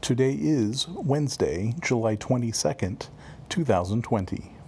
Today is Wednesday, July 22nd, 2020.